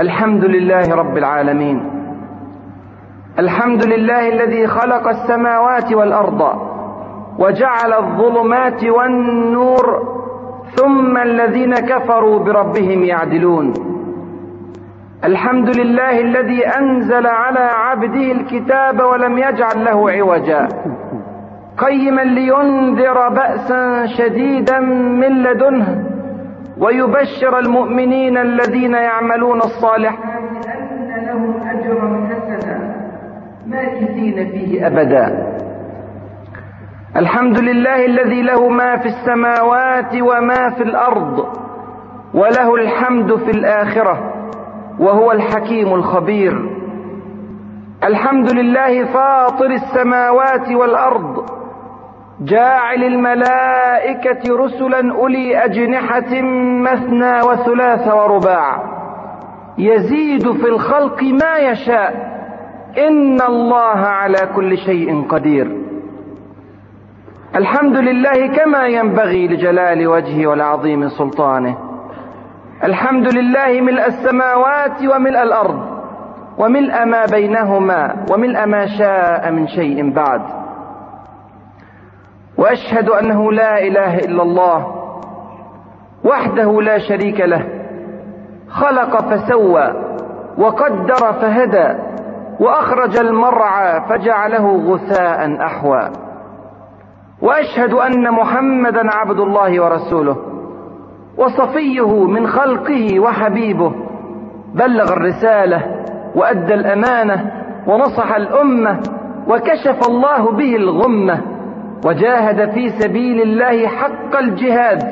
الحمد لله رب العالمين. الحمد لله الذي خلق السماوات والأرض وجعل الظلمات والنور ثم الذين كفروا بربهم يعدلون. الحمد لله الذي أنزل على عبده الكتاب ولم يجعل له عوجا. قيما لينذر بأسا شديدا من لدنه ويبشر المؤمنين الذين يعملون الصالحات أن لهم أجرا حسنا ماكثين فيه أبدا. الحمد لله الذي له ما في السماوات وما في الأرض وله الحمد في الآخرة وهو الحكيم الخبير. الحمد لله فاطر السماوات والأرض جاعل الملائكة رسلا أولي أجنحة مثنى وثلاث ورباع. يزيد في الخلق ما يشاء. إن الله على كل شيء قدير. الحمد لله كما ينبغي لجلال وجهه والعظيم سلطانه. الحمد لله ملء السماوات وملء الأرض. وملء ما بينهما وملء ما شاء من شيء بعد. وأشهد أنه لا إله إلا الله وحده لا شريك له خلق فسوى وقدر فهدى وأخرج المرعى فجعله غثاء أحوى. وأشهد أن محمدا عبد الله ورسوله وصفيه من خلقه وحبيبه بلغ الرسالة وأدى الأمانة ونصح الأمة وكشف الله به الغمة. وجاهد في سبيل الله حق الجهاد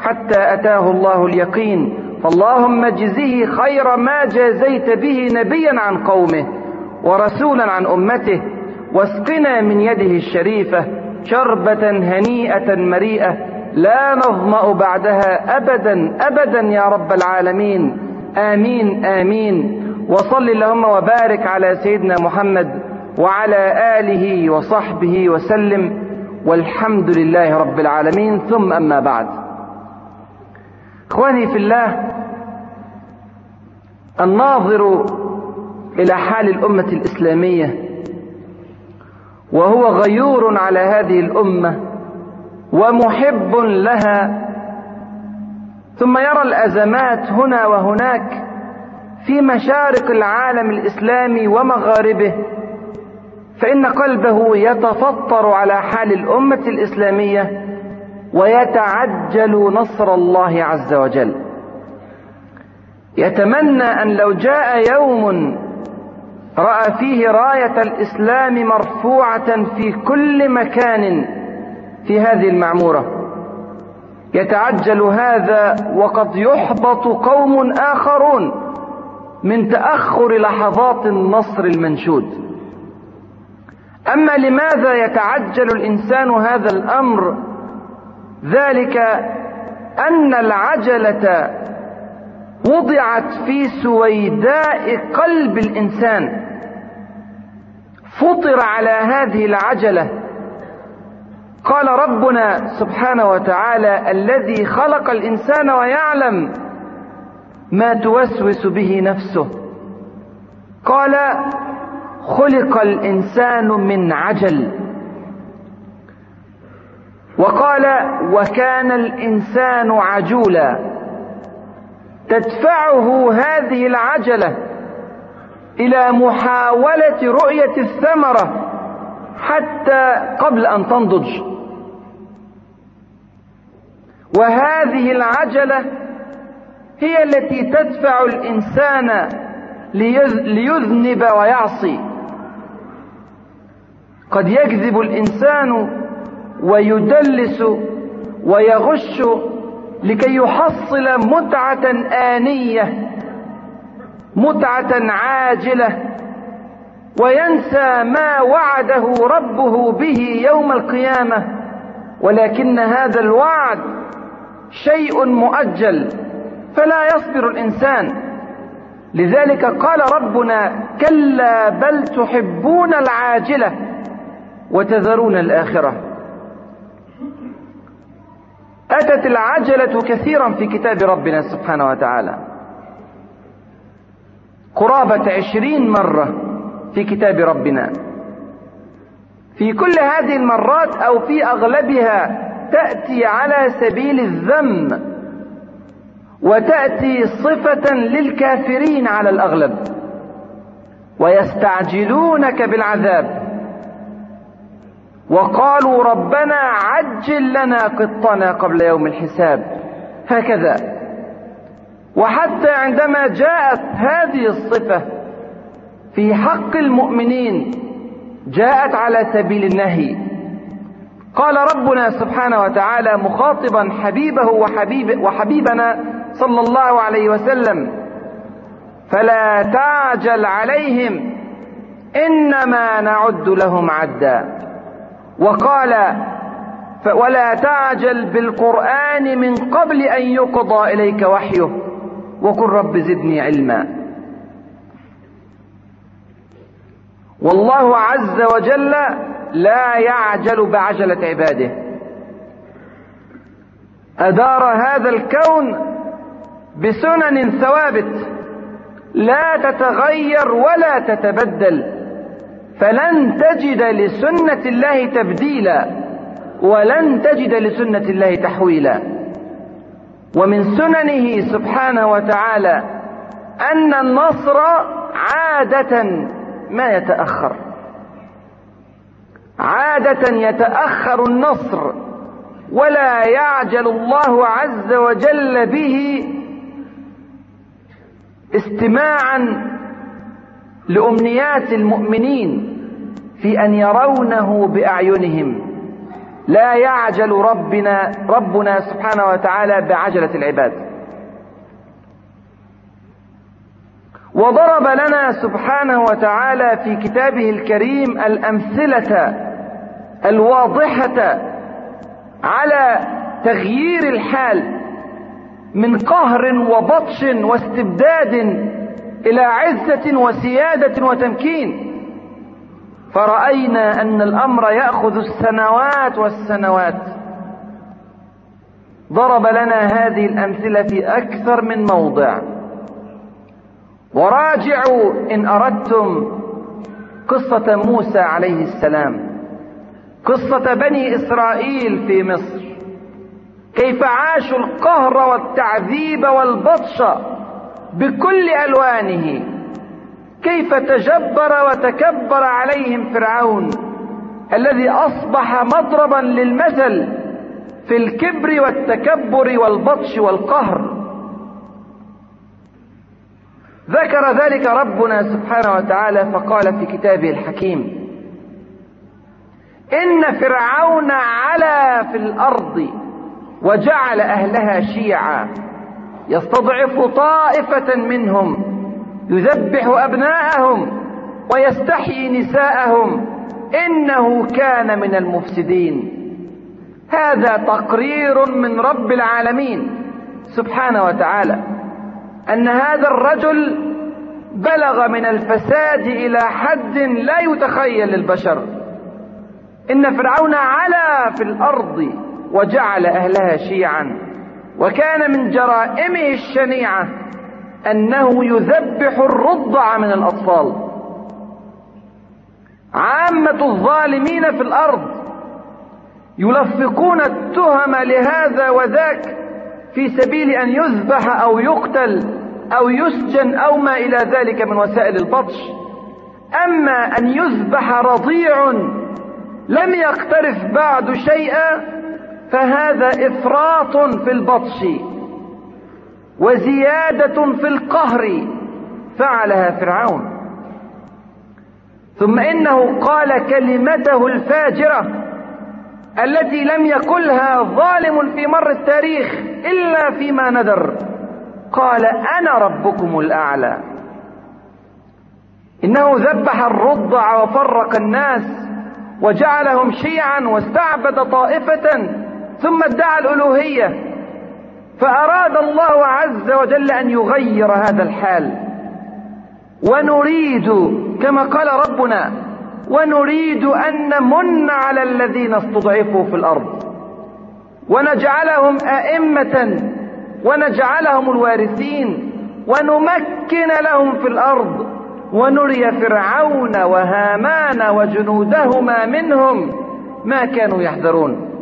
حتى أتاه الله اليقين. فاللهم اجزه خير ما جازيت به نبيا عن قومه ورسولا عن أمته واسقنا من يده الشريفة شربة هنيئة مريئة لا نظمأ بعدها أبدا أبدا يا رب العالمين. آمين آمين. وصل اللهم وبارك على سيدنا محمد وعلى آله وصحبه وسلم. والحمد لله رب العالمين. ثم أما بعد. إخواني في الله الناظر إلى حال الأمة الإسلامية وهو غيور على هذه الأمة ومحب لها ثم يرى الأزمات هنا وهناك في مشارق العالم الإسلامي ومغاربه فإن قلبه يتفطر على حال الأمة الإسلامية ويتعجل نصر الله عز وجل. يتمنى أن لو جاء يوم رأى فيه راية الإسلام مرفوعة في كل مكان في هذه المعمورة. يتعجل هذا وقد يحبط قوم آخرون من تأخر لحظات النصر المنشود. أما لماذا يتعجل الإنسان هذا الأمر؟ ذلك أن العجلة وضعت في سويداء قلب الإنسان. فطر على هذه العجلة. قال ربنا سبحانه وتعالى الذي خلق الإنسان ويعلم ما توسوس به نفسه. قال خلق الإنسان من عجل. وقال وكان الإنسان عجولا. تدفعه هذه العجلة إلى محاولة رؤية الثمرة حتى قبل أن تنضج. وهذه العجلة هي التي تدفع الإنسان ليذنب ويعصي. قد يكذب الإنسان ويدلس ويغش لكي يحصل متعة آنية متعة عاجلة وينسى ما وعده ربه به يوم القيامة ولكن هذا الوعد شيء مؤجل فلا يصبر الإنسان. لذلك قال ربنا كلا بل تحبون العاجلة. وتذرون الآخرة. أتت العجلة كثيرا في كتاب ربنا سبحانه وتعالى. قرابة عشرين مرة في كتاب ربنا. في كل هذه المرات أو في أغلبها تأتي على سبيل الذم وتأتي صفة للكافرين على الأغلب. ويستعجلونك بالعذاب. وقالوا ربنا عجل لنا قطنا قبل يوم الحساب. هكذا. وحتى عندما جاءت هذه الصفة في حق المؤمنين جاءت على سبيل النهي. قال ربنا سبحانه وتعالى مخاطبا حبيبه وحبيب وحبيبنا صلى الله عليه وسلم فلا تعجل عليهم إنما نعد لهم عدا. وقال ولا تعجل بالقرآن من قبل أن يقضى إليك وحيه وقل رب زدني علما. والله عز وجل لا يعجل بعجلة عباده. أدار هذا الكون بسنن ثوابت لا تتغير ولا تتبدل. فلن تجد لسنة الله تبديلا ولن تجد لسنة الله تحويلا. ومن سننه سبحانه وتعالى أن النصر عادة ما يتأخر. عادة يتأخر النصر ولا يعجل الله عز وجل به استماعا لأمنيات المؤمنين في أن يرونه بأعينهم. لا يعجل ربنا ربنا سبحانه وتعالى بعجلة العباد. وضرب لنا سبحانه وتعالى في كتابه الكريم الأمثلة الواضحة على تغيير الحال من قهر وبطش واستبداد إلى عزة وسيادة وتمكين. فرأينا أن الأمر يأخذ السنوات والسنوات. ضرب لنا هذه الأمثلة في أكثر من موضع. وراجعوا إن أردتم قصة موسى عليه السلام. قصة بني إسرائيل في مصر. كيف عاشوا القهر والتعذيب والبطش. بكل ألوانه. كيف تجبر وتكبر عليهم فرعون الذي أصبح مضربا للمثل في الكبر والتكبر والبطش والقهر. ذكر ذلك ربنا سبحانه وتعالى فقال في كتابه الحكيم إن فرعون علا في الأرض وجعل أهلها شيعا. يستضعف طائفة منهم يذبح أبناءهم ويستحيي نساءهم. إنه كان من المفسدين. هذا تقرير من رب العالمين سبحانه وتعالى أن هذا الرجل بلغ من الفساد إلى حد لا يتخيل للبشر إن فرعون علا في الأرض وجعل أهلها شيعا. وكان من جرائمه الشنيعة أنه يذبح الرضع من الأطفال. عامة الظالمين في الأرض يلفقون التهم لهذا وذاك في سبيل أن يذبح أو يقتل أو يسجن أو ما إلى ذلك من وسائل البطش. أما أن يذبح رضيع لم يقترف بعد شيئا فهذا إفراط في البطش وزيادة في القهر فعلها فرعون. ثم إنه قال كلمته الفاجرة التي لم يكلها ظالم في مر التاريخ إلا فيما ندر قال أنا ربكم الأعلى. إنه ذبح الرضع وفرق الناس وجعلهم شيعا واستعبد طائفة ثم ادعى الألوهية فأراد الله عز وجل أن يغير هذا الحال. ونريد كما قال ربنا ونريد أن نمن على الذين استضعفوا في الأرض. ونجعلهم أئمة ونجعلهم الوارثين ونمكن لهم في الأرض. ونري فرعون وهامان وجنودهما منهم ما كانوا يحذرون.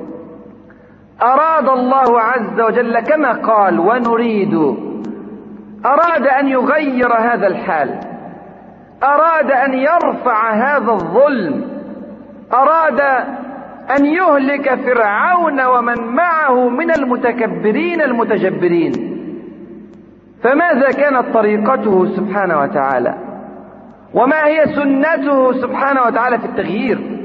أراد الله عز وجل كما قال ونريد. أراد أن يغير هذا الحال. أراد أن يرفع هذا الظلم. أراد أن يهلك فرعون ومن معه من المتكبرين المتجبرين. فماذا كانت طريقته سبحانه وتعالى؟ وما هي سنته سبحانه وتعالى في التغيير؟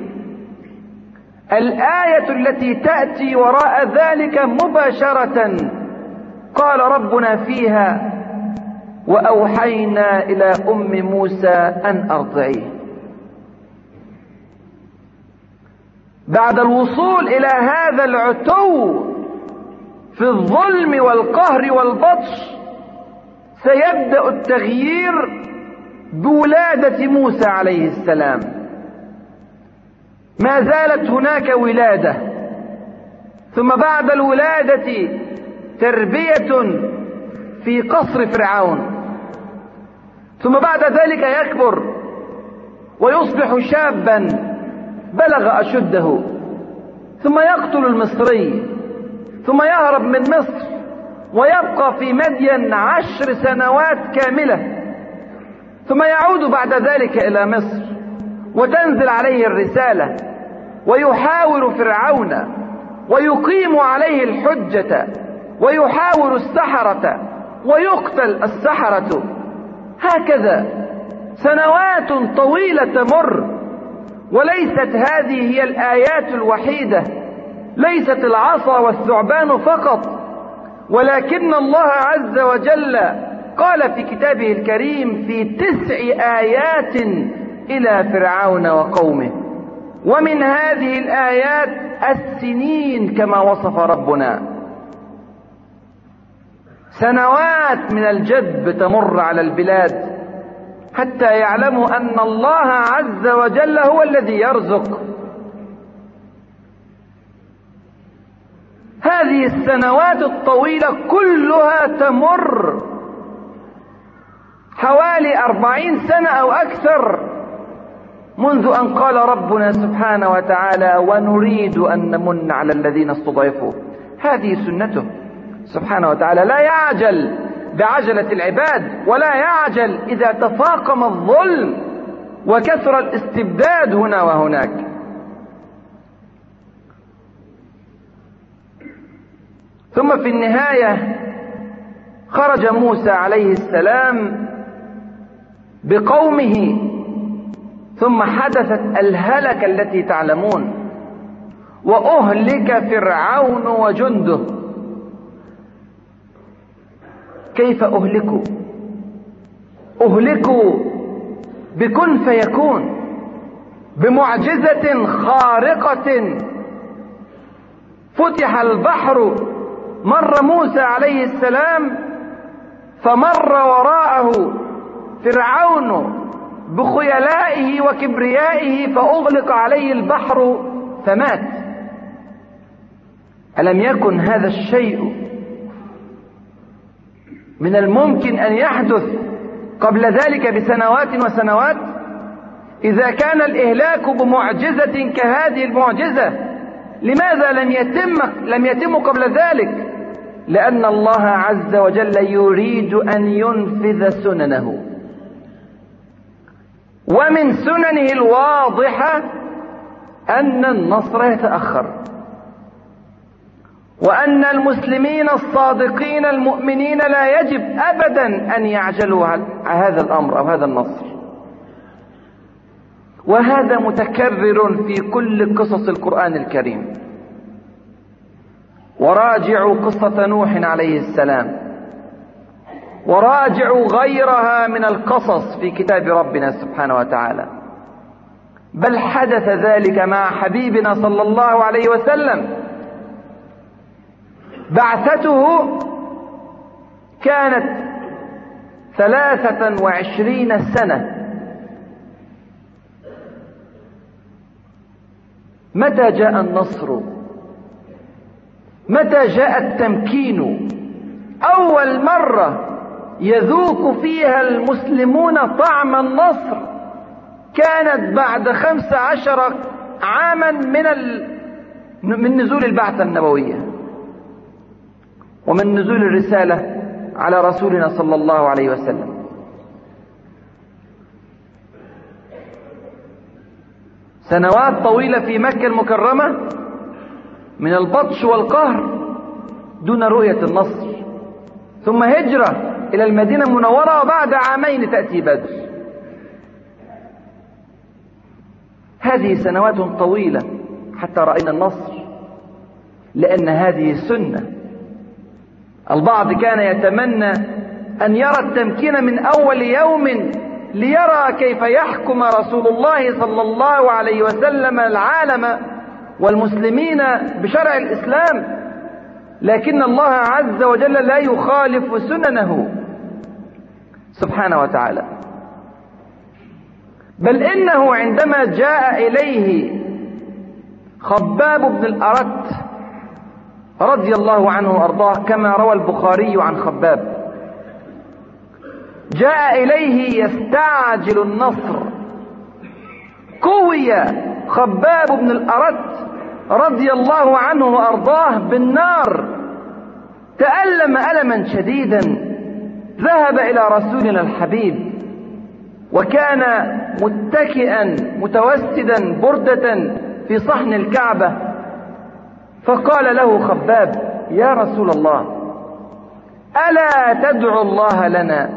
الآية التي تأتي وراء ذلك مباشرة. قال ربنا فيها وأوحينا إلى أم موسى أن أرضعيه. بعد الوصول إلى هذا العتو في الظلم والقهر والبطش سيبدأ التغيير بولادة موسى عليه السلام. ما زالت هناك ولادة. ثم بعد الولادة تربية في قصر فرعون. ثم بعد ذلك يكبر ويصبح شابا بلغ أشده. ثم يقتل المصري. ثم يهرب من مصر ويبقى في مدين عشر سنوات كاملة. ثم يعود بعد ذلك إلى مصر وتنزل عليه الرسالة. ويحاور فرعون ويقيم عليه الحجة ويحاور السحرة ويقتل السحرة. هكذا سنوات طويلة تمر وليست هذه هي الآيات الوحيدة ليست العصا والثعبان فقط. ولكن الله عز وجل قال في كتابه الكريم في تسع آيات إلى فرعون وقومه. ومن هذه الآيات السنين كما وصف ربنا. سنوات من الجدب تمر على البلاد حتى يعلموا أن الله عز وجل هو الذي يرزق. هذه السنوات الطويلة كلها تمر حوالي أربعين سنة أو أكثر. منذ أن قال ربنا سبحانه وتعالى ونريد أن نمن على الذين استضعفوا هذه سنته. سبحانه وتعالى لا يعجل بعجلة العباد ولا يعجل إذا تفاقم الظلم وكثر الاستبداد هنا وهناك. ثم في النهاية خرج موسى عليه السلام بقومه ثم حدثت الهلكة التي تعلمون. وأهلك فرعون وجنده. كيف أهلكوا؟ أهلكوا بكن فيكون. بمعجزة خارقة. فتح البحر مر موسى عليه السلام. فمر وراءه فرعون بخيلائه وكبريائه فأغلق عليه البحر فمات. ألم يكن هذا الشيء من الممكن أن يحدث قبل ذلك بسنوات وسنوات؟ إذا كان الإهلاك بمعجزة كهذه المعجزة لماذا لم يتم لم يتم قبل ذلك؟ لأن الله عز وجل يريد أن ينفذ سننه. ومن سننه الواضحة أن النصر يتأخر. وأن المسلمين الصادقين المؤمنين لا يجب أبدا أن يعجلوا هذا الأمر أو هذا النصر. وهذا متكرر في كل قصص القرآن الكريم. وراجعوا قصة نوح عليه السلام. وراجعوا غيرها من القصص في كتاب ربنا سبحانه وتعالى. بل حدث ذلك مع حبيبنا صلى الله عليه وسلم. بعثته كانت ثلاثة وعشرين سنة. متى جاء النصر؟ متى جاء التمكين؟ أول مرة يذوق فيها المسلمون طعم النصر. كانت بعد خمس عشر عاما من ال... من نزول البعثة النبوية. ومن نزول الرسالة على رسولنا صلى الله عليه وسلم. سنوات طويلة في مكة المكرمة من البطش والقهر دون رؤية النصر. ثم هجرة إلى المدينة المنورة وبعد عامين تأتي بدر. هذه سنوات طويلة حتى رأينا النصر لأن هذه سنة. البعض كان يتمنى أن يرى التمكين من أول يوم ليرى كيف يحكم رسول الله صلى الله عليه وسلم العالم والمسلمين بشرع الإسلام. لكن الله عز وجل لا يخالف سننه. سبحانه وتعالى. بل إنه عندما جاء إليه خباب بن الأرت رضي الله عنه وأرضاه كما روى البخاري عن خباب. جاء إليه يستعجل النصر. كوي خباب بن الأرت رضي الله عنه وأرضاه بالنار. تألم ألما شديدا. ذهب إلى رسولنا الحبيب وكان متكئا متوسدا بردة في صحن الكعبة. فقال له خباب يا رسول الله ألا تدعو الله لنا؟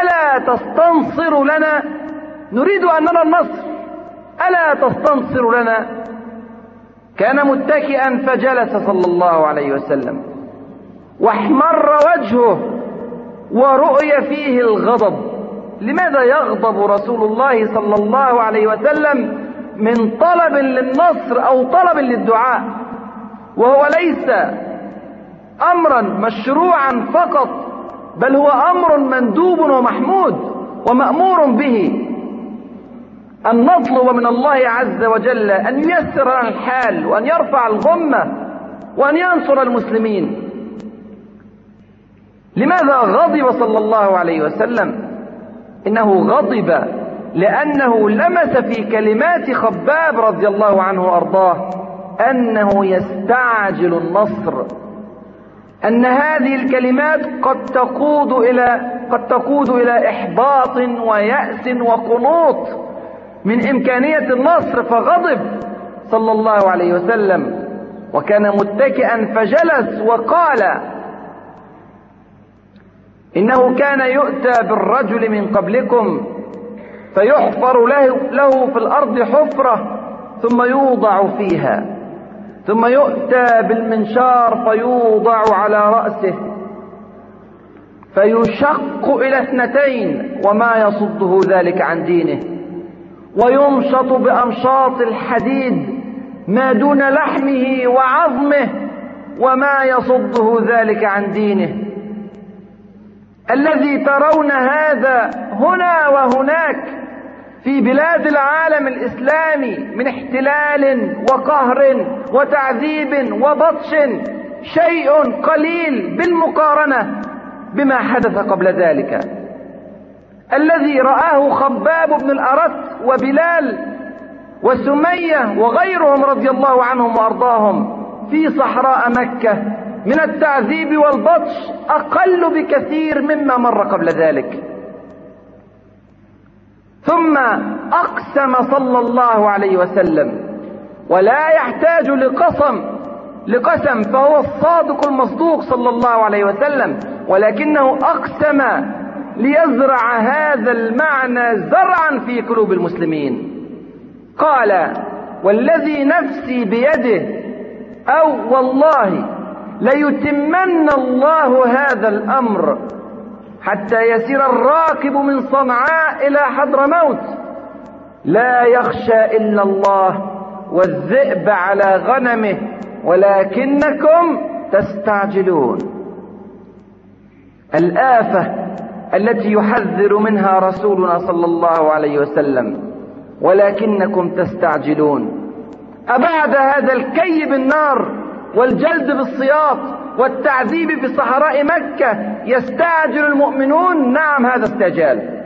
ألا تستنصر لنا؟ نريد أن نرى النصر. ألا تستنصر لنا؟ كان متكئا فجلس صلى الله عليه وسلم واحمر وجهه. ورؤي فيه الغضب. لماذا يغضب رسول الله صلى الله عليه وسلم من طلب للنصر أو طلب للدعاء؟ وهو ليس امرا مشروعا فقط بل هو أمر مندوب ومحمود ومأمور به. أن نطلب من الله عز وجل أن ييسر الحال وأن يرفع الغمة وأن ينصر المسلمين. لماذا غضب صلى الله عليه وسلم؟ إنه غضب لأنه لمس في كلمات خباب رضي الله عنه وأرضاه أنه يستعجل النصر. أن هذه الكلمات قد تقود إلى قد تقود إلى إحباط ويأس وقنوط من إمكانية النصر فغضب صلى الله عليه وسلم. وكان متكئا فجلس وقال إنه كان يؤتى بالرجل من قبلكم فيحفر له, له في الأرض حفرة ثم يوضع فيها ثم يؤتى بالمنشار فيوضع على رأسه فيشق إلى اثنتين وما يصده ذلك عن دينه ويمشط بأمشاط الحديد ما دون لحمه وعظمه وما يصده ذلك عن دينه. الذي ترون هذا هنا وهناك في بلاد العالم الإسلامي من احتلال وقهر وتعذيب وبطش شيء قليل بالمقارنة بما حدث قبل ذلك. الذي رآه خباب بن الأرت وبلال وسمية وغيرهم رضي الله عنهم وأرضاهم في صحراء مكة من التعذيب والبطش أقل بكثير مما مر قبل ذلك. ثم أقسم صلى الله عليه وسلم ولا يحتاج لقسم لقسم فهو الصادق المصدوق صلى الله عليه وسلم ولكنه أقسم ليزرع هذا المعنى زرعا في قلوب المسلمين. قال والذي نفسي بيده أو والله ليتمن الله هذا الأمر حتى يسير الراكب من صنعاء إلى حضرموت لا يخشى إلا الله والذئب على غنمه ولكنكم تستعجلون. الآفة التي يحذر منها رسولنا صلى الله عليه وسلم ولكنكم تستعجلون. أبعد هذا الكي بالنار والجلد بالسياط والتعذيب في صحراء مكة يستعجل المؤمنون. نعم هذا استعجال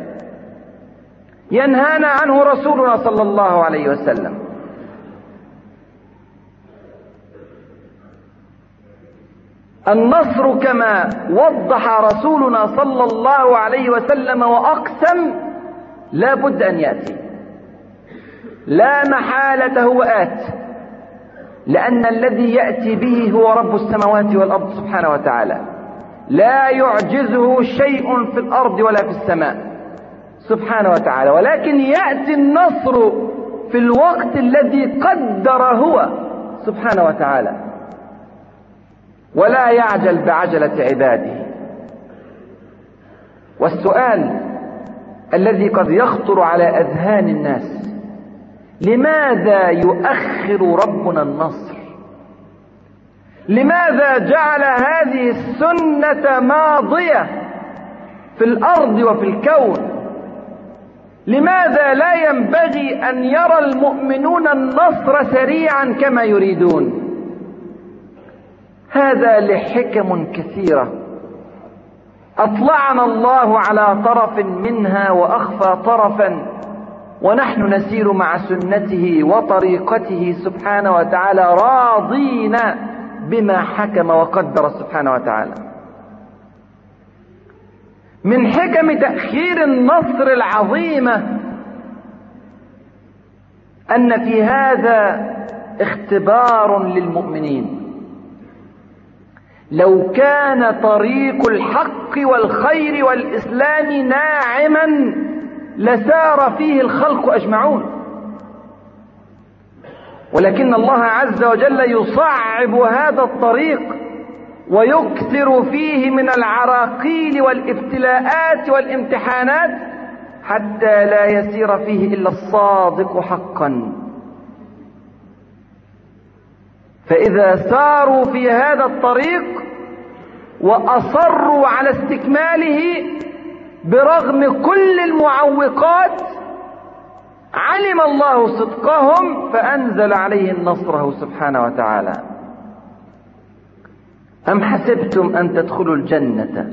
ينهانا عنه رسولنا صلى الله عليه وسلم. النصر كما وضح رسولنا صلى الله عليه وسلم وأقسم لا بد أن يأتي. لا محالة هو آت. لأن الذي يأتي به هو رب السماوات والأرض سبحانه وتعالى. لا يعجزه شيء في الأرض ولا في السماء سبحانه وتعالى. ولكن يأتي النصر في الوقت الذي قدر هو سبحانه وتعالى. ولا يعجل بعجلة عباده. والسؤال الذي قد يخطر على أذهان الناس لماذا يؤخر ربنا النصر؟ لماذا جعل هذه السنة ماضية في الأرض وفي الكون؟ لماذا لا ينبغي أن يرى المؤمنون النصر سريعا كما يريدون؟ هذا لحكم كثيرة. أطلعنا الله على طرف منها وأخفى طرفا. ونحن نسير مع سنته وطريقته سبحانه وتعالى راضين بما حكم وقدر سبحانه وتعالى. من حكم تأخير النصر العظيمة أن في هذا اختبار للمؤمنين. لو كان طريق الحق والخير والإسلام ناعما لسار فيه الخلق أجمعون. ولكن الله عز وجل يصعب هذا الطريق ويكثر فيه من العراقيل والابتلاءات والامتحانات حتى لا يسير فيه إلا الصادق حقا. فإذا ساروا في هذا الطريق وأصروا على استكماله برغم كل المعوقات علم الله صدقهم فأنزل عليهم نصره سبحانه وتعالى. أم حسبتم أن تدخلوا الجنة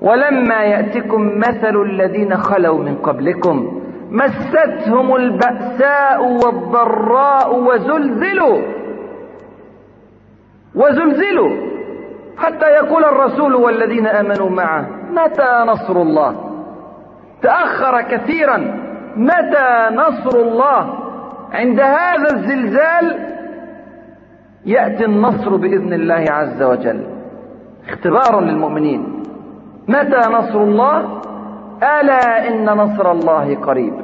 ولما يأتكم مثل الذين خلوا من قبلكم مستهم البأساء والضراء وزلزلوا وزلزلوا حتى يقول الرسول والذين آمنوا معه متى نصر الله؟ تأخر كثيرا. متى نصر الله؟ عند هذا الزلزال يأتي النصر بإذن الله عز وجل. اختبار للمؤمنين. متى نصر الله؟ ألا إن نصر الله قريب.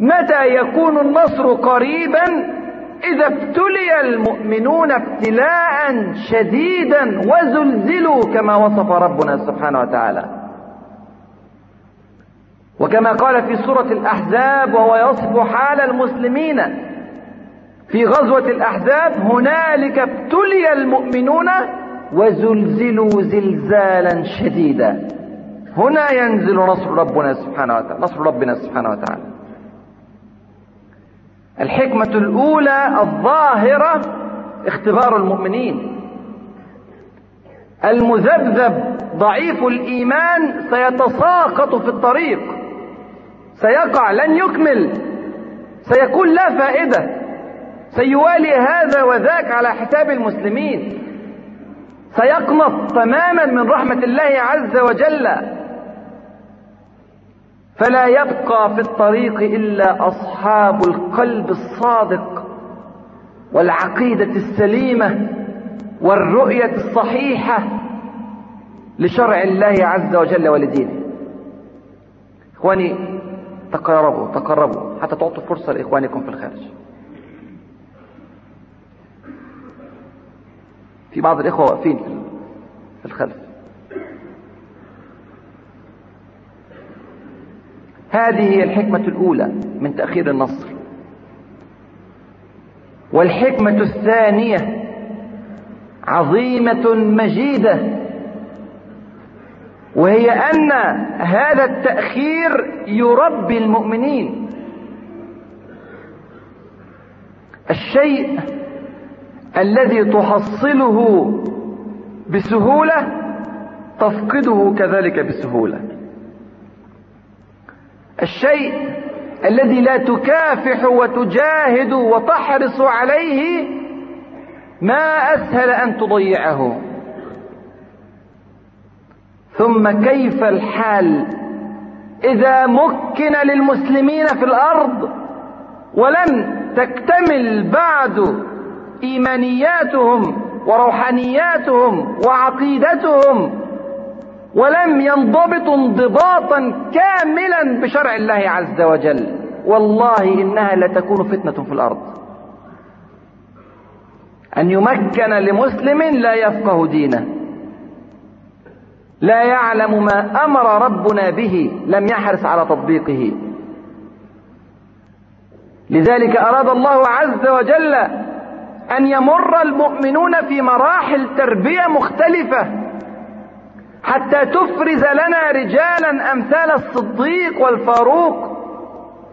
متى يكون النصر قريبا؟ إذا ابتلي المؤمنون ابتلاء شديدا وزلزلوا كما وصف ربنا سبحانه وتعالى. وكما قال في سورة الأحزاب وهو يصف حال المسلمين في غزوة الأحزاب هنالك ابتلي المؤمنون وزلزلوا زلزالا شديدا. هنا ينزل نصر ربنا سبحانه وتعالى نصر ربنا سبحانه وتعالى. الحكمة الأولى الظاهرة اختبار المؤمنين. المذبذب ضعيف الإيمان سيتساقط في الطريق. سيقع لن يكمل. سيكون لا فائدة. سيوالي هذا وذاك على حساب المسلمين. سيقنط تماما من رحمة الله عز وجل. فلا يبقى في الطريق إلا أصحاب القلب الصادق والعقيدة السليمة والرؤية الصحيحة لشرع الله عز وجل ولدينه. إخواني تقربوا تقربوا حتى تعطوا فرصة لإخوانكم في الخارج. في بعض الإخوة واقفين في الخلف. هذه هي الحكمة الأولى من تأخير النصر. والحكمة الثانية عظيمة مجيدة وهي أن هذا التأخير يربي المؤمنين. الشيء الذي تحصله بسهولة تفقده كذلك بسهولة. الشيء الذي لا تكافح وتجاهد وتحرص عليه ما أسهل أن تضيعه. ثم كيف الحال؟ إذا مكن للمسلمين في الأرض ولم تكتمل بعد إيمانياتهم وروحانياتهم وعقيدتهم ولم ينضبطوا انضباطا كاملا بشرع الله عز وجل. والله إنها لتكون فتنة في الأرض. أن يمكن لمسلم لا يفقه دينه. لا يعلم ما أمر ربنا به لم يحرص على تطبيقه. لذلك أراد الله عز وجل أن يمر المؤمنون في مراحل تربية مختلفة. حتى تفرز لنا رجالا أمثال الصديق والفاروق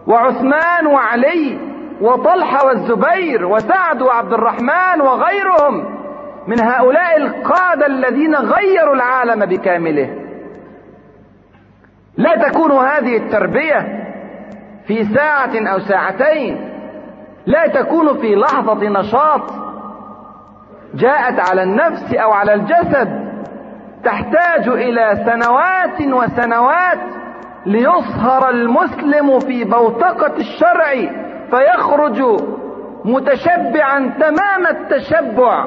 وعثمان وعلي وطلحة والزبير وسعد وعبد الرحمن وغيرهم من هؤلاء القادة الذين غيروا العالم بكامله. لا تكون هذه التربية في ساعة أو ساعتين. لا تكون في لحظة نشاط جاءت على النفس أو على الجسد. تحتاج إلى سنوات وسنوات ليصهر المسلم في بوتقة الشرع فيخرج متشبعا تمام التشبع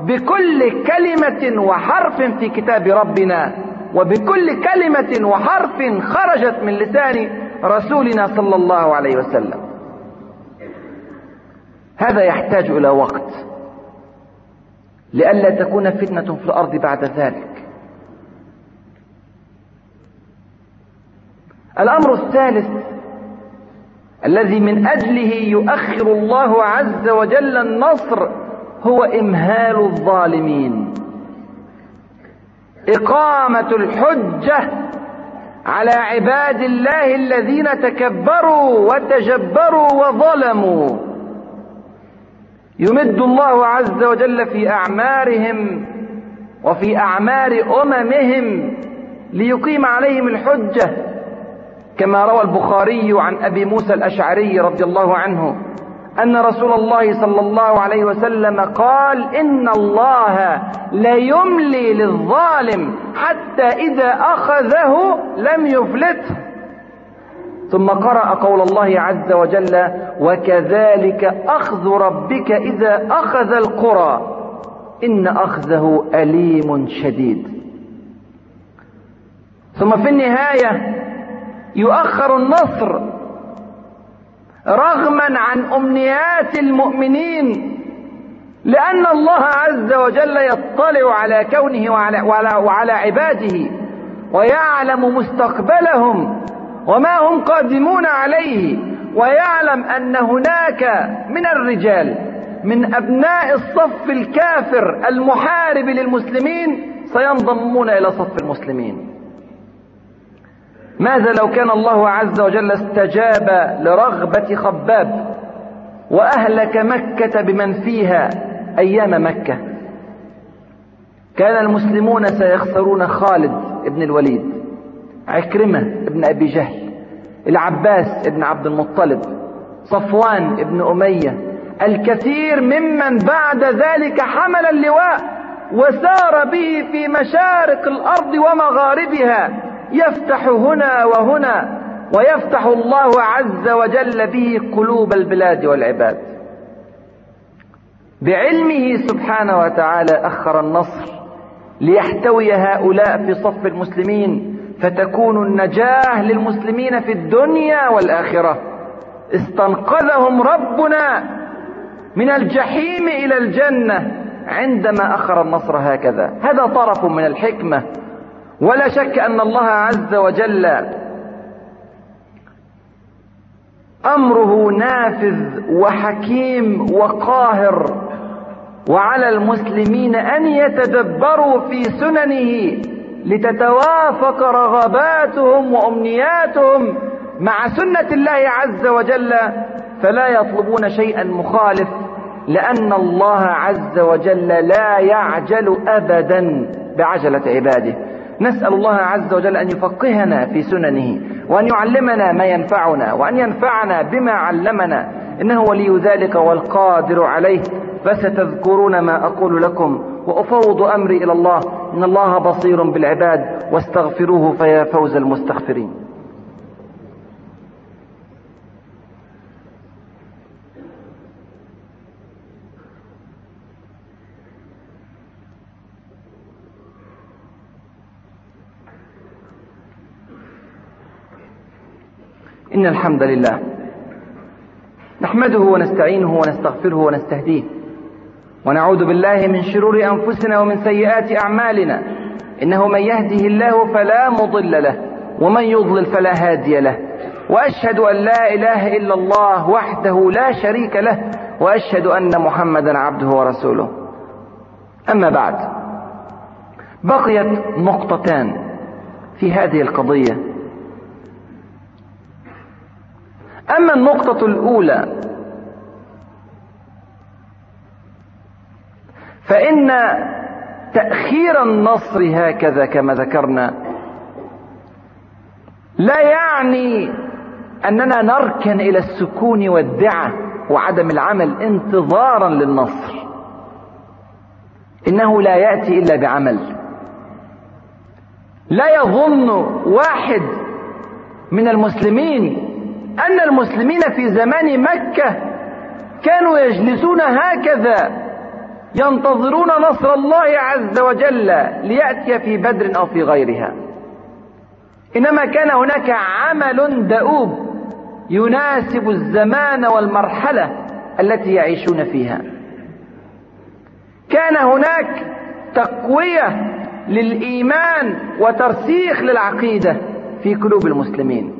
بكل كلمة وحرف في كتاب ربنا وبكل كلمة وحرف خرجت من لسان رسولنا صلى الله عليه وسلم. هذا يحتاج إلى وقت لئلا تكون فتنة في الأرض بعد ذلك. الأمر الثالث الذي من أجله يؤخر الله عز وجل النصر هو إمهال الظالمين. إقامة الحجة على عباد الله الذين تكبروا وتجبروا وظلموا. يمد الله عز وجل في أعمارهم وفي أعمار أممهم ليقيم عليهم الحجة. كما روى البخاري عن أبي موسى الأشعري رضي الله عنه أن رسول الله صلى الله عليه وسلم قال إن الله ليملي للظالم حتى إذا أخذه لم يفلته ثم قرأ قول الله عز وجل وكذلك أخذ ربك إذا أخذ القرى. إن أخذه أليم شديد. ثم في النهاية يؤخر النصر رغما عن أمنيات المؤمنين لأن الله عز وجل يطلع على كونه وعلى, وعلى, وعلى عباده ويعلم مستقبلهم وما هم قادمون عليه ويعلم أن هناك من الرجال من أبناء الصف الكافر المحارب للمسلمين سينضمون إلى صف المسلمين. ماذا لو كان الله عز وجل استجاب لرغبة خباب وأهلك مكة بمن فيها أيام مكة؟ كان المسلمون سيخسرون خالد بن الوليد عكرمة بن أبي جهل العباس بن عبد المطلب صفوان بن أمية الكثير ممن بعد ذلك حمل اللواء وسار به في مشارق الأرض ومغاربها. يفتح هنا وهنا ويفتح الله عز وجل به قلوب البلاد والعباد. بعلمه سبحانه وتعالى أخر النصر ليحتوي هؤلاء في صف المسلمين فتكون النجاة للمسلمين في الدنيا والآخرة. استنقذهم ربنا من الجحيم إلى الجنة عندما أخر النصر هكذا. هذا طرف من الحكمة. ولا شك أن الله عز وجل أمره نافذ وحكيم وقاهر وعلى المسلمين أن يتدبروا في سننه لتتوافق رغباتهم وأمنياتهم مع سنة الله عز وجل فلا يطلبون شيئا مخالف لأن الله عز وجل لا يعجل أبدا بعجلة عباده. نسأل الله عز وجل أن يفقهنا في سننه وأن يعلمنا ما ينفعنا وأن ينفعنا بما علمنا. إنه ولي ذلك والقادر عليه. فستذكرون ما أقول لكم وأفوض أمري إلى الله. إن الله بصير بالعباد واستغفروه فيا فوز المستغفرين. إن الحمد لله نحمده ونستعينه ونستغفره ونستهديه ونعوذ بالله من شرور أنفسنا ومن سيئات أعمالنا إنه من يهده الله فلا مضل له ومن يضلل فلا هادي له وأشهد أن لا إله إلا الله وحده لا شريك له وأشهد أن محمدا عبده ورسوله. أما بعد بقيت نقطتان في هذه القضية. أما النقطة الأولى فإن تأخير النصر هكذا كما ذكرنا لا يعني أننا نركن إلى السكون والدعة وعدم العمل انتظارا للنصر إنه لا يأتي إلا بعمل. لا يظن واحد من المسلمين أن المسلمين في زمان مكة كانوا يجلسون هكذا ينتظرون نصر الله عز وجل ليأتي في بدر أو في غيرها. إنما كان هناك عمل دؤوب يناسب الزمان والمرحلة التي يعيشون فيها. كان هناك تقوية للإيمان وترسيخ للعقيدة في قلوب المسلمين.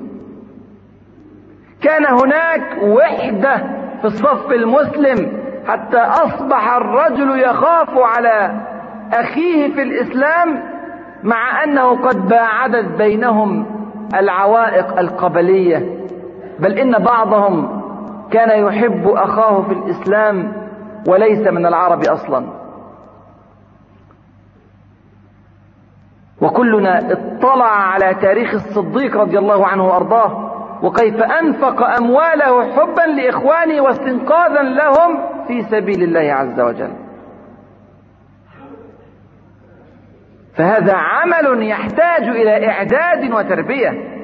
كان هناك وحدة في الصف المسلم حتى أصبح الرجل يخاف على أخيه في الإسلام مع أنه قد باعدت بينهم العوائق القبلية. بل إن بعضهم كان يحب أخاه في الإسلام وليس من العرب أصلا. وكلنا اطلع على تاريخ الصديق رضي الله عنه وأرضاه وكيف أنفق أمواله حبا لإخوانه واستنقاذا لهم في سبيل الله عز وجل. فهذا عمل يحتاج إلى إعداد وتربية.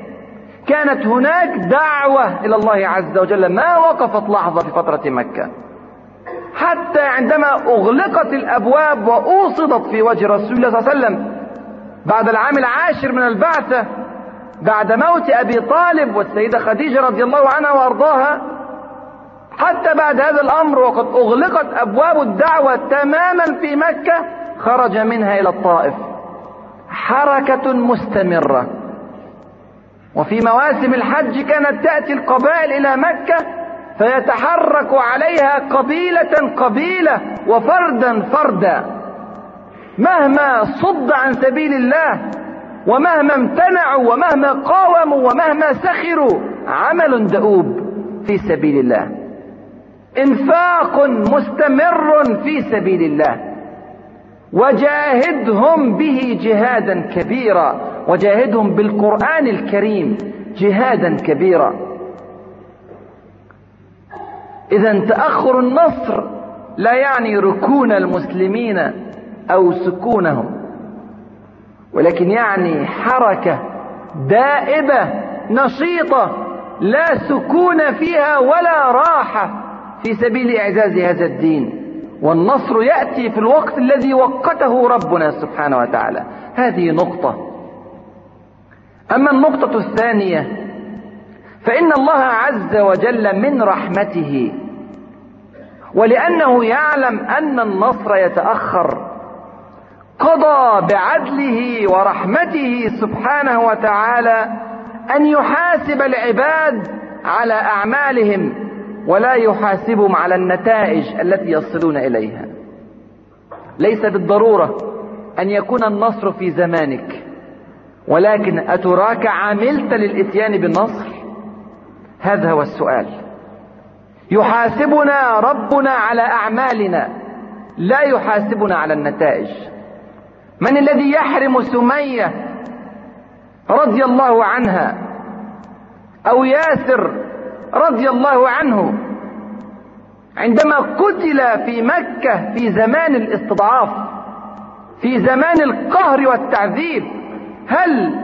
كانت هناك دعوة إلى الله عز وجل ما وقفت لحظة في فترة مكة. حتى عندما أغلقت الأبواب وأوصدت في وجه رسول الله صلى الله عليه وسلم بعد العام العاشر من البعثة بعد موت أبي طالب والسيدة خديجة رضي الله عنها وأرضاها حتى بعد هذا الأمر وقد أغلقت أبواب الدعوة تماما في مكة خرج منها إلى الطائف. حركة مستمرة. وفي مواسم الحج كانت تأتي القبائل إلى مكة فيتحرك عليها قبيلة قبيلة وفردا فردا. مهما صد عن سبيل الله ومهما امتنعوا ومهما قاوموا ومهما سخروا عمل دؤوب في سبيل الله. إنفاق مستمر في سبيل الله. وجاهدهم به جهادا كبيرا وجاهدهم بالقرآن الكريم جهادا كبيرا. إذا تأخر النصر لا يعني ركون المسلمين أو سكونهم. ولكن يعني حركة دائبة نشيطة لا سكون فيها ولا راحة في سبيل إعزاز هذا الدين. والنصر يأتي في الوقت الذي وقته ربنا سبحانه وتعالى. هذه نقطة. أما النقطة الثانية فإن الله عز وجل من رحمته ولأنه يعلم أن النصر يتأخر قضى بعدله ورحمته سبحانه وتعالى أن يحاسب العباد على أعمالهم ولا يحاسبهم على النتائج التي يصلون إليها. ليس بالضرورة أن يكون النصر في زمانك ولكن أتراك عملت للإتيان بالنصر؟ هذا هو السؤال. يحاسبنا ربنا على أعمالنا لا يحاسبنا على النتائج. من الذي يحرم سمية رضي الله عنها أو ياسر رضي الله عنه عندما قتل في مكة في زمان الاستضعاف في زمان القهر والتعذيب هل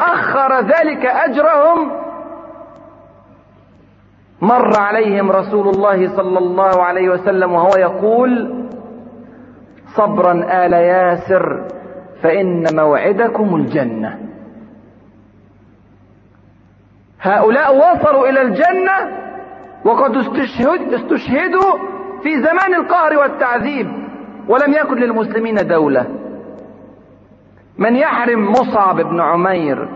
أخر ذلك أجرهم؟ مر عليهم رسول الله صلى الله عليه وسلم وهو يقول صبرا آل ياسر فإن موعدكم الجنة. هؤلاء وصلوا إلى الجنة وقد استشهد استشهدوا في زمان القهر والتعذيب ولم يكن للمسلمين دولة. من يحرم مصعب بن عمير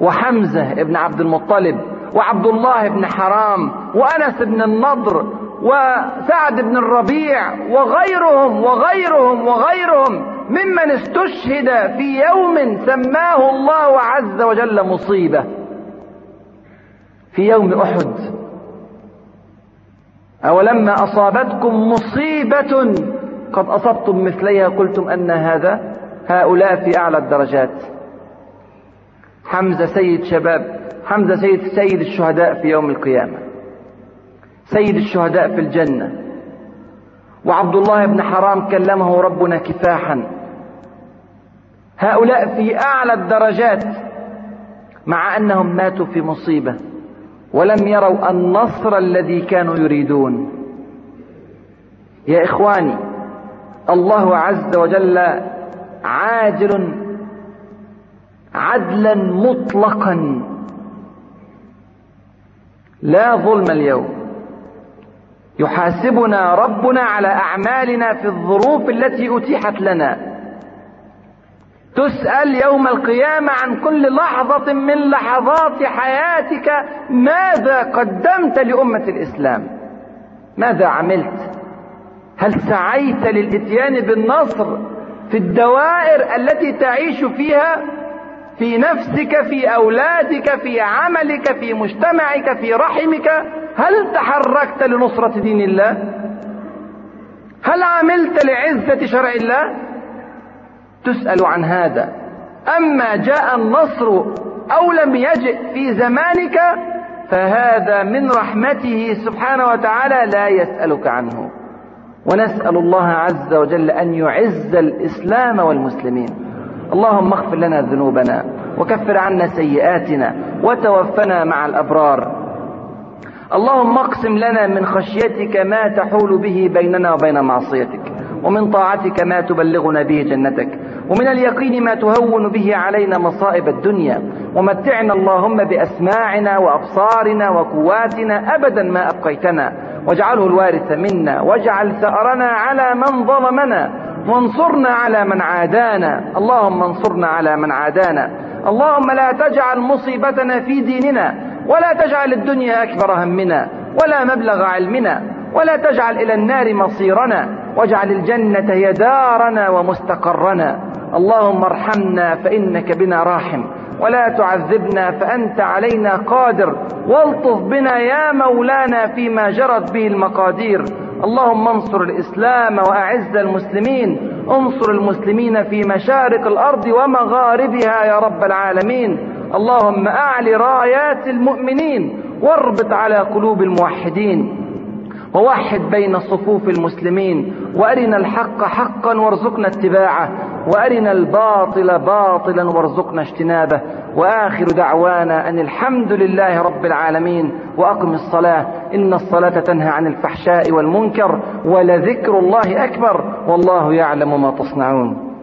وحمزة بن عبد المطلب وعبد الله بن حرام وأنس بن النضر وسعد بن الربيع وغيرهم وغيرهم وغيرهم ممن استشهد في يوم سماه الله عز وجل مصيبة. في يوم أحد. أولما أصابتكم مصيبة قد أصبتم مثليها قلتم أن هذا هؤلاء في أعلى الدرجات. حمزة سيد شباب حمزة سيد سيد الشهداء في يوم القيامة. سيد الشهداء في الجنة. وعبد الله بن حرام كلمه ربنا كفاحا. هؤلاء في أعلى الدرجات مع أنهم ماتوا في مصيبة ولم يروا النصر الذي كانوا يريدون. يا إخواني الله عز وجل عاجل عدلا مطلقا. لا ظلم اليوم. يحاسبنا ربنا على أعمالنا في الظروف التي أتيحت لنا. تسأل يوم القيامة عن كل لحظة من لحظات حياتك ماذا قدمت لأمة الإسلام؟ ماذا عملت؟ هل سعيت للإتيان بالنصر في الدوائر التي تعيش فيها؟ في نفسك في أولادك في عملك في مجتمعك في رحمك؟ هل تحركت لنصرة دين الله؟ هل عملت لعزة شرع الله؟ تسأل عن هذا. أما جاء النصر أو لم يجئ في زمانك فهذا من رحمته سبحانه وتعالى لا يسألك عنه. ونسأل الله عز وجل أن يعز الإسلام والمسلمين. اللهم اغفر لنا ذنوبنا وكفر عنا سيئاتنا وتوفنا مع الأبرار. اللهم اقسم لنا من خشيتك ما تحول به بيننا وبين معصيتك ومن طاعتك ما تبلغنا به جنتك ومن اليقين ما تهون به علينا مصائب الدنيا. ومتعنا اللهم بأسماعنا وأبصارنا وقواتنا أبدا ما أبقيتنا. واجعله الوارث منا واجعل ثأرنا على من ظلمنا وانصرنا على من عادانا. اللهم انصرنا على من عادانا. اللهم لا تجعل مصيبتنا في ديننا. ولا تجعل الدنيا أكبر همنا ولا مبلغ علمنا ولا تجعل إلى النار مصيرنا واجعل الجنة هي دارنا ومستقرنا. اللهم ارحمنا فإنك بنا راحم ولا تعذبنا فأنت علينا قادر. والطف بنا يا مولانا فيما جرت به المقادير. اللهم انصر الإسلام وأعز المسلمين. انصر المسلمين في مشارق الأرض ومغاربها يا رب العالمين. اللهم اعل رايات المؤمنين واربط على قلوب الموحدين ووحد بين صفوف المسلمين وأرنا الحق حقا وارزقنا اتباعه وأرنا الباطل باطلا وارزقنا اجتنابه وآخر دعوانا أن الحمد لله رب العالمين وأقم الصلاة إن الصلاة تنهى عن الفحشاء والمنكر ولذكر الله أكبر والله يعلم ما تصنعون